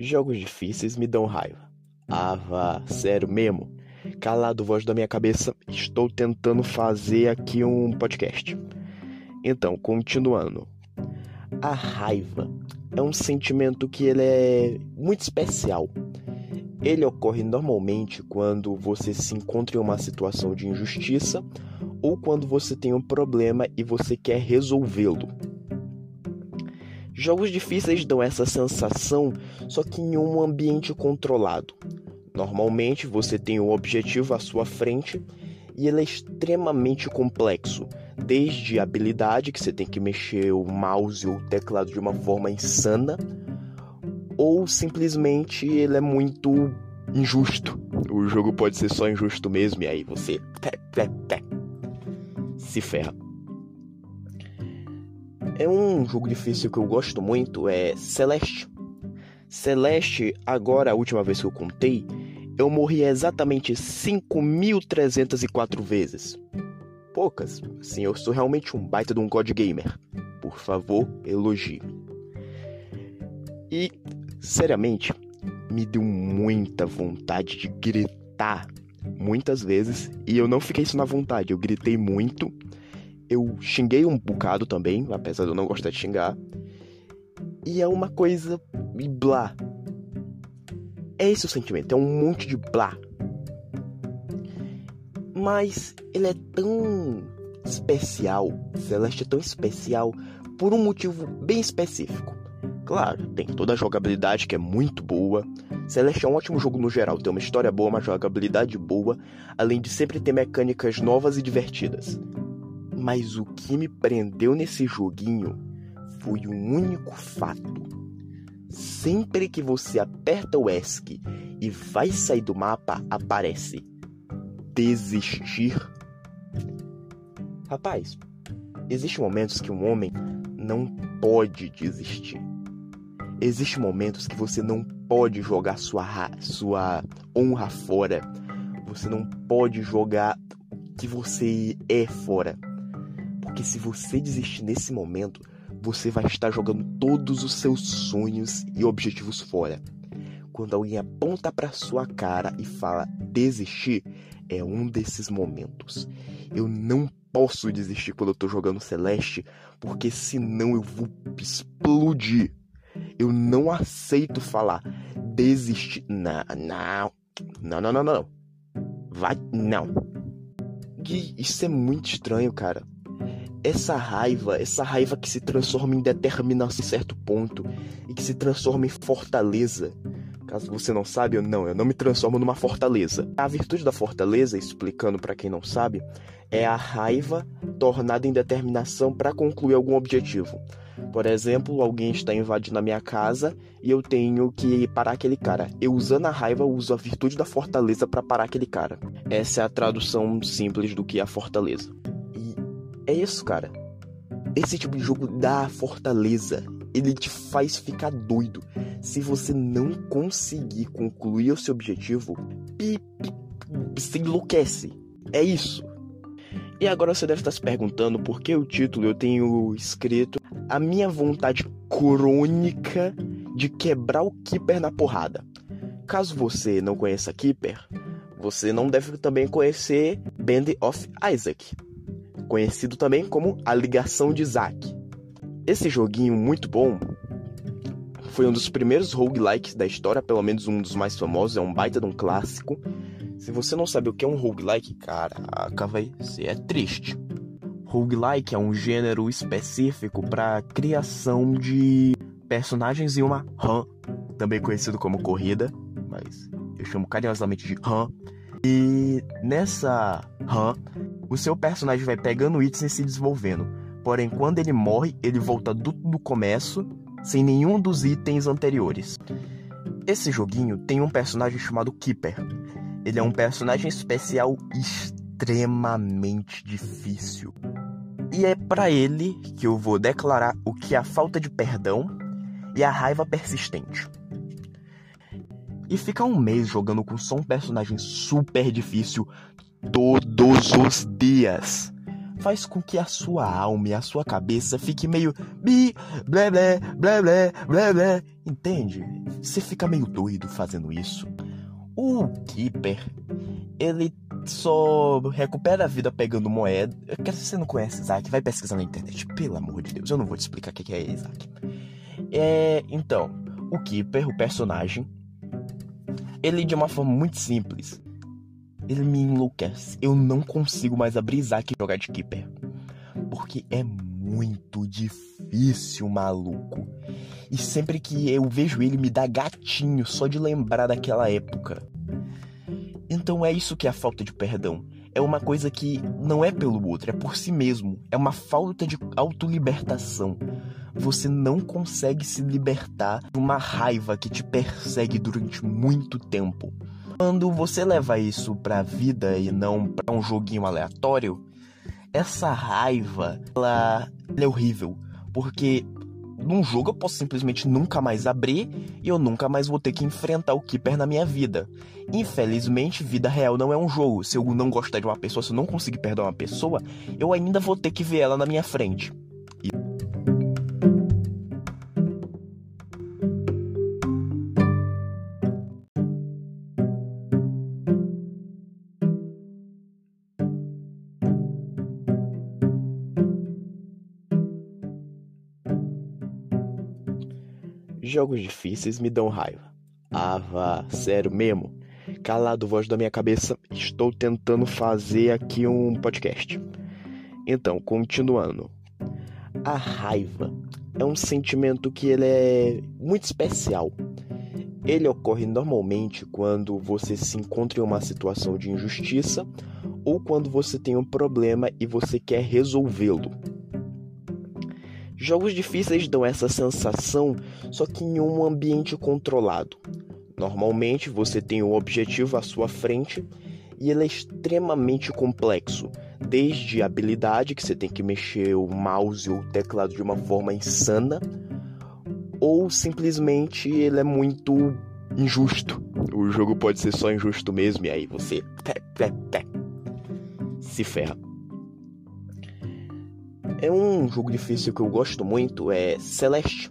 Jogos difíceis me dão raiva. Vá, sério mesmo. Calado voz da minha cabeça, estou tentando fazer aqui um podcast. Então, continuando. A raiva é um sentimento que ele é muito especial. Ele ocorre normalmente quando você se encontra em uma situação de injustiça ou quando você tem um problema e você quer resolvê-lo. Jogos difíceis dão essa sensação, só que em um ambiente controlado. Normalmente você tem um objetivo à sua frente e ele é extremamente complexo, desde a habilidade que você tem que mexer o mouse ou o teclado de uma forma insana, ou simplesmente ele é muito injusto. O jogo pode ser só injusto mesmo e aí você se ferra. É um jogo difícil que eu gosto muito, é Celeste. Celeste, agora a última vez que eu contei, eu morri exatamente 5.304 vezes. Poucas, sim, eu sou realmente um baita de um God Gamer. Por favor, elogie. E, seriamente, me deu muita vontade de gritar muitas vezes e eu não fiquei isso na vontade, eu gritei muito eu xinguei um bocado também, apesar de eu não gostar de xingar. E é uma coisa blá. É esse o sentimento, é um monte de blá. Mas ele é tão especial, Celeste é tão especial por um motivo bem específico. Claro, tem toda a jogabilidade que é muito boa. Celeste é um ótimo jogo no geral, tem uma história boa, uma jogabilidade boa, além de sempre ter mecânicas novas e divertidas. Mas o que me prendeu nesse joguinho foi um único fato. Sempre que você aperta o ESC e vai sair do mapa, aparece desistir. Rapaz, existem momentos que um homem não pode desistir. Existem momentos que você não pode jogar sua, sua honra fora. Você não pode jogar o que você é fora. Porque se você desistir nesse momento, você vai estar jogando todos os seus sonhos e objetivos fora. Quando alguém aponta para sua cara e fala desistir, é um desses momentos. Eu não posso desistir quando eu tô jogando Celeste, porque senão eu vou explodir. Eu não aceito falar desistir. Não, não, não, não, não, não. Vai, não. Isso é muito estranho, cara essa raiva, essa raiva que se transforma em determinação em certo ponto e que se transforma em fortaleza. Caso você não sabe, eu não, eu não me transformo numa fortaleza. A virtude da fortaleza, explicando para quem não sabe, é a raiva tornada em determinação para concluir algum objetivo. Por exemplo, alguém está invadindo a minha casa e eu tenho que parar aquele cara. Eu usando a raiva uso a virtude da fortaleza para parar aquele cara. Essa é a tradução simples do que é a fortaleza. É isso, cara. Esse tipo de jogo dá fortaleza. Ele te faz ficar doido. Se você não conseguir concluir o seu objetivo, pi, pi, você enlouquece. É isso. E agora você deve estar se perguntando por que o título eu tenho escrito a minha vontade crônica de quebrar o Keeper na porrada. Caso você não conheça Keeper, você não deve também conhecer Band of Isaac conhecido também como A Ligação de Zack. Esse joguinho muito bom foi um dos primeiros roguelikes da história, pelo menos um dos mais famosos, é um baita de um clássico. Se você não sabe o que é um roguelike, caraca, vai ser é triste. Roguelike é um gênero específico para criação de personagens em uma run, também conhecido como corrida, mas eu chamo carinhosamente de run. E nessa run o seu personagem vai pegando itens e se desenvolvendo. Porém, quando ele morre, ele volta do, do começo, sem nenhum dos itens anteriores. Esse joguinho tem um personagem chamado Keeper. Ele é um personagem especial extremamente difícil. E é para ele que eu vou declarar o que é a falta de perdão e a raiva persistente. E ficar um mês jogando com só um personagem super difícil todos os dias. faz com que a sua alma e a sua cabeça fique meio bi, blé, blé, blé, blé, blé, blé. Entende? Você fica meio doido fazendo isso. O Keeper, ele só recupera a vida pegando moeda. Eu quero que você não conhece Isaac, vai pesquisar na internet. Pelo amor de Deus, eu não vou te explicar o que é Isaac. É, então, o Keeper, o personagem, ele de uma forma muito simples, ele me enlouquece. Eu não consigo mais abrir Isaac e jogar de Keeper. Porque é muito difícil, maluco. E sempre que eu vejo ele, me dá gatinho só de lembrar daquela época. Então é isso que é a falta de perdão. É uma coisa que não é pelo outro, é por si mesmo. É uma falta de autolibertação. Você não consegue se libertar de uma raiva que te persegue durante muito tempo. Quando você leva isso pra vida e não pra um joguinho aleatório, essa raiva, ela, ela é horrível. Porque num jogo eu posso simplesmente nunca mais abrir e eu nunca mais vou ter que enfrentar o Keeper na minha vida. Infelizmente, vida real não é um jogo. Se eu não gostar de uma pessoa, se eu não conseguir perdoar uma pessoa, eu ainda vou ter que ver ela na minha frente. Jogos difíceis me dão raiva. Ah, vá, sério mesmo? Calado, voz da minha cabeça, estou tentando fazer aqui um podcast. Então, continuando. A raiva é um sentimento que ele é muito especial. Ele ocorre normalmente quando você se encontra em uma situação de injustiça ou quando você tem um problema e você quer resolvê-lo. Jogos difíceis dão essa sensação, só que em um ambiente controlado. Normalmente você tem um objetivo à sua frente e ele é extremamente complexo, desde a habilidade que você tem que mexer o mouse ou o teclado de uma forma insana, ou simplesmente ele é muito injusto. O jogo pode ser só injusto mesmo e aí você se ferra. É um jogo difícil que eu gosto muito, é Celeste.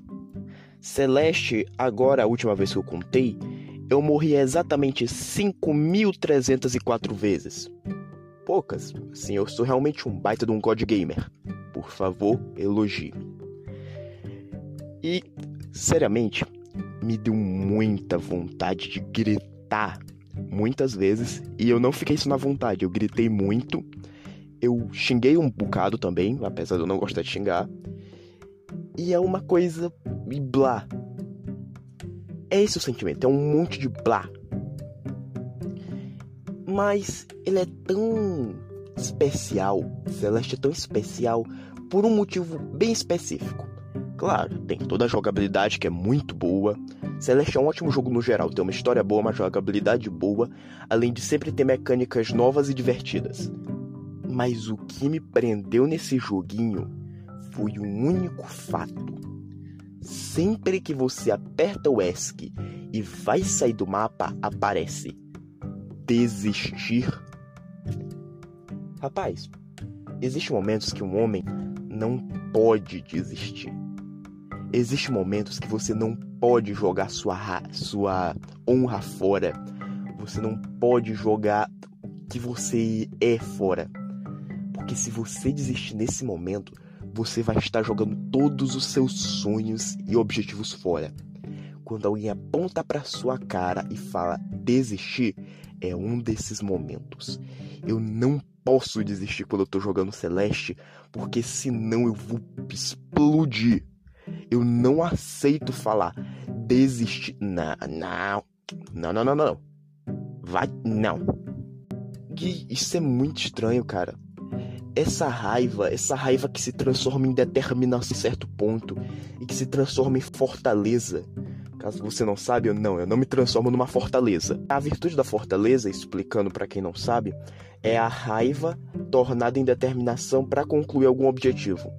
Celeste, agora a última vez que eu contei, eu morri exatamente 5.304 vezes. Poucas, sim, eu sou realmente um baita de um God Gamer. Por favor, elogie. E, seriamente, me deu muita vontade de gritar muitas vezes. E eu não fiquei isso na vontade, eu gritei muito eu xinguei um bocado também, apesar de eu não gostar de xingar. E é uma coisa blá. É esse o sentimento, é um monte de blá. Mas ele é tão especial, Celeste é tão especial por um motivo bem específico. Claro, tem toda a jogabilidade que é muito boa. Celeste é um ótimo jogo no geral, tem uma história boa, uma jogabilidade boa, além de sempre ter mecânicas novas e divertidas. Mas o que me prendeu nesse joguinho foi um único fato. Sempre que você aperta o ESC e vai sair do mapa, aparece desistir. Rapaz, existem momentos que um homem não pode desistir. Existem momentos que você não pode jogar sua, sua honra fora. Você não pode jogar o que você é fora. Porque se você desistir nesse momento, você vai estar jogando todos os seus sonhos e objetivos fora. Quando alguém aponta para sua cara e fala desistir, é um desses momentos. Eu não posso desistir quando eu tô jogando Celeste, porque senão eu vou explodir. Eu não aceito falar desistir. Não, não, não, não, não, não. Vai, não. E isso é muito estranho, cara essa raiva, essa raiva que se transforma em determinação em certo ponto e que se transforma em fortaleza. Caso você não sabe, eu não, eu não me transformo numa fortaleza. A virtude da fortaleza, explicando para quem não sabe, é a raiva tornada em determinação para concluir algum objetivo.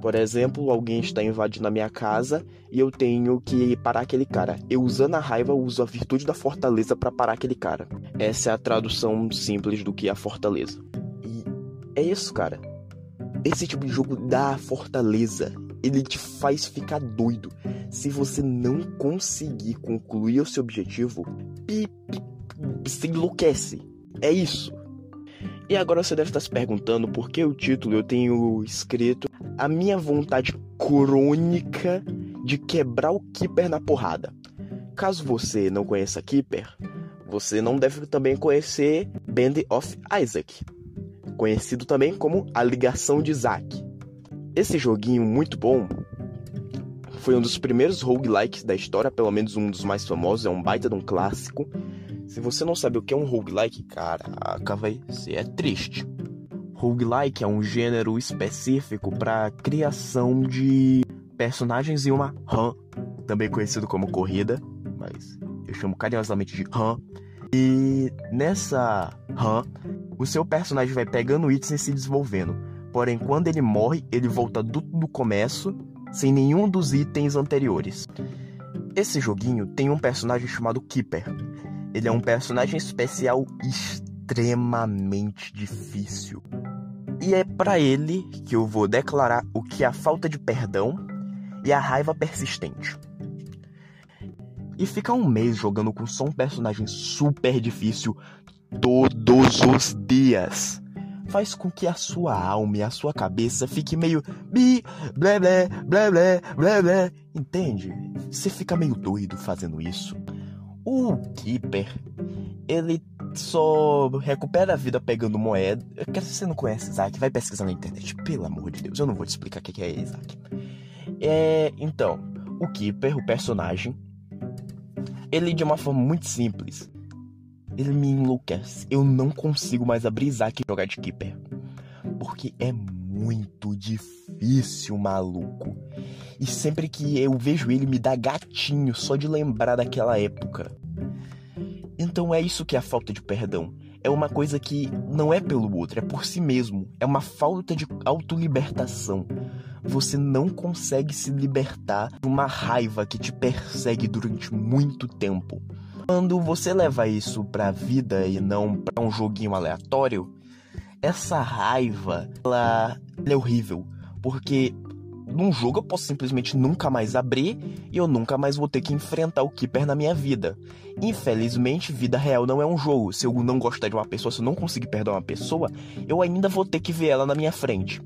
Por exemplo, alguém está invadindo a minha casa e eu tenho que parar aquele cara. Eu usando a raiva, uso a virtude da fortaleza para parar aquele cara. Essa é a tradução simples do que é a fortaleza. É isso, cara. Esse tipo de jogo dá fortaleza. Ele te faz ficar doido. Se você não conseguir concluir o seu objetivo, pi, pi, você enlouquece. É isso. E agora você deve estar se perguntando por que o título eu tenho escrito a minha vontade crônica de quebrar o Keeper na porrada. Caso você não conheça Keeper, você não deve também conhecer Band of Isaac, conhecido também como A Ligação de Isaac. Esse joguinho muito bom foi um dos primeiros roguelikes da história, pelo menos um dos mais famosos, é um baita de um clássico. Se você não sabe o que é um roguelike, caraca, vai ser é triste. Roguelike é um gênero específico para criação de personagens em uma run, também conhecido como corrida, mas eu chamo carinhosamente de run. E nessa run, o seu personagem vai pegando itens e se desenvolvendo. Porém, quando ele morre, ele volta do, do começo, sem nenhum dos itens anteriores. Esse joguinho tem um personagem chamado Keeper. Ele é um personagem especial extremamente difícil. E é para ele que eu vou declarar o que é a falta de perdão e a raiva persistente. E ficar um mês jogando com só um personagem super difícil todos os dias faz com que a sua alma e a sua cabeça fique meio bi, blé blé, blé blé, blé blé. Entende? Você fica meio doido fazendo isso. O Keeper, ele só recupera a vida pegando moeda. Eu se você não conhece Isaac, vai pesquisar na internet. Pelo amor de Deus, eu não vou te explicar o que é Isaac. É, então, o Keeper, o personagem, ele de uma forma muito simples, ele me enlouquece. Eu não consigo mais abrir Isaac e jogar de Keeper. Porque é muito difícil, maluco. E sempre que eu vejo ele, me dá gatinho só de lembrar daquela época. Então é isso que é a falta de perdão. É uma coisa que não é pelo outro, é por si mesmo. É uma falta de autolibertação. Você não consegue se libertar de uma raiva que te persegue durante muito tempo. Quando você leva isso pra vida e não pra um joguinho aleatório, essa raiva, ela, ela é horrível. Porque num jogo eu posso simplesmente nunca mais abrir e eu nunca mais vou ter que enfrentar o Keeper na minha vida. Infelizmente, vida real não é um jogo. Se eu não gostar de uma pessoa, se eu não conseguir perdoar uma pessoa, eu ainda vou ter que ver ela na minha frente.